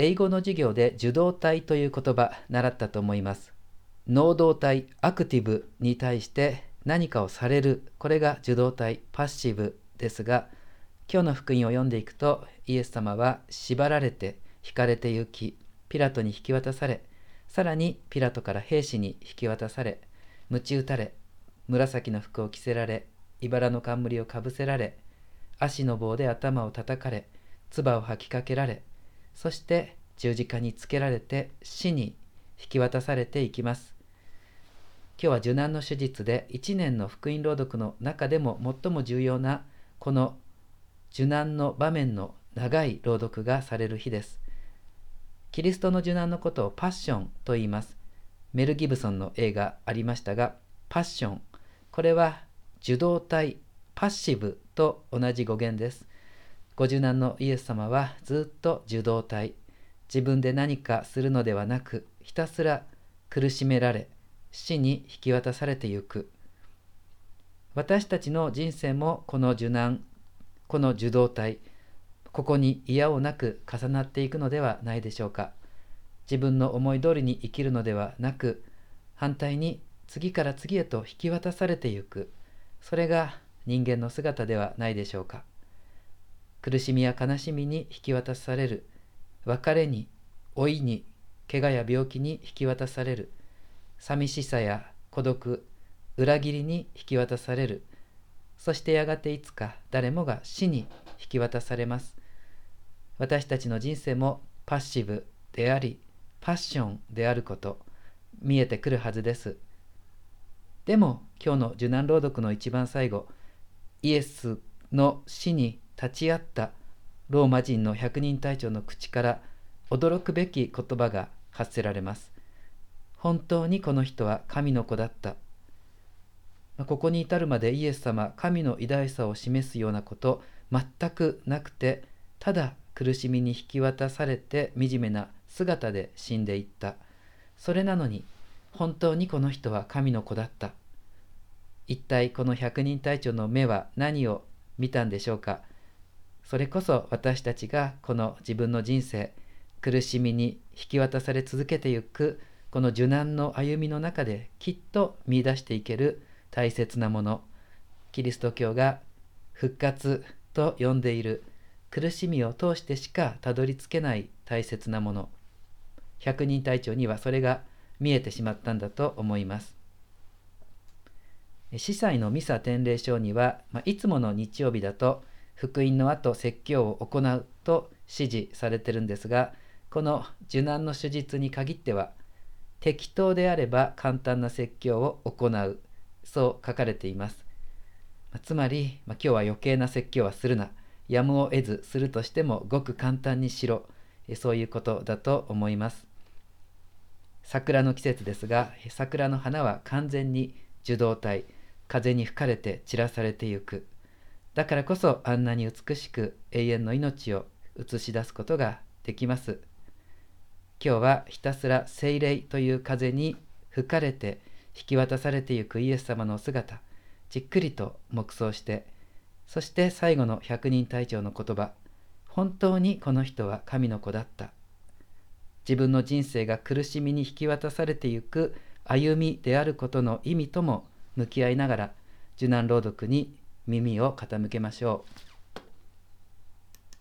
英語の授業で受動体という言葉習ったと思います。能動体、アクティブに対して何かをされる、これが受動体、パッシブですが、今日の福音を読んでいくと、イエス様は縛られて、引かれて行き、ピラトに引き渡され、さらにピラトから兵士に引き渡され、鞭打たれ、紫の服を着せられ、茨の冠をかぶせられ、足の棒で頭を叩かれ、唾を吐きかけられ、そして十字架につけられて死に引き渡されていきます。今日は受難の手術で一年の福音朗読の中でも最も重要なこの受難の場面の長い朗読がされる日です。キリストの受難のことをパッションと言います。メル・ギブソンの映画ありましたが、パッション、これは受動体、パッシブと同じ語源です。ご受難のイエス様はずっと受動体、自分で何かするのではなく、ひたすら苦しめられ、死に引き渡されてゆく。私たちの人生もこの受難、この受動体、ここに嫌をなく重なっていくのではないでしょうか。自分の思い通りに生きるのではなく、反対に次から次へと引き渡されてゆく。それが人間の姿ではないでしょうか。苦しみや悲しみに引き渡される。別れに、老いに、怪我や病気に引き渡される。寂しさや孤独、裏切りに引き渡される。そしてやがていつか誰もが死に引き渡されます。私たちの人生もパッシブであり、パッションであること、見えてくるはずです。でも今日の受難朗読の一番最後、イエスの死に立ち会ったローマ人の百人隊長の口から驚くべき言葉が発せられます。本当にこの人は神の子だった。ここに至るまでイエス様、神の偉大さを示すようなこと全くなくて、ただ苦しみに引き渡されて惨めな姿で死んでいった。それなのに、本当にこの人は神の子だった。一体この百人隊長の目は何を見たんでしょうか？それこそ私たちがこの自分の人生、苦しみに引き渡され続けてゆくこの受難の歩みの中できっと見出していける大切なもの、キリスト教が復活と呼んでいる苦しみを通してしかたどり着けない大切なもの、百人隊長にはそれが見えてしまったんだと思います。司祭のミサ典礼書には、まあ、いつもの日曜日だと福音の後説教を行うと指示されてるんですがこの受難の手術に限っては適当であれば簡単な説教を行うそう書かれています、つまり、まあ、今日は余計な説教はするな。やむを得ずするとしてもごく簡単にしろ。そういうことだと思います。桜の季節ですが桜の花は完全に受動体。風に吹かれて散らされてゆく。だからこそあんなに美しく永遠の命を映し出すことができます。今日はひたすら精霊という風に吹かれて引き渡されてゆくイエス様のお姿、じっくりと黙想して、そして最後の百人隊長の言葉、本当にこの人は神の子だった。自分の人生が苦しみに引き渡されてゆく歩みであることの意味とも向き合いながら受難朗読に耳を傾けましょう。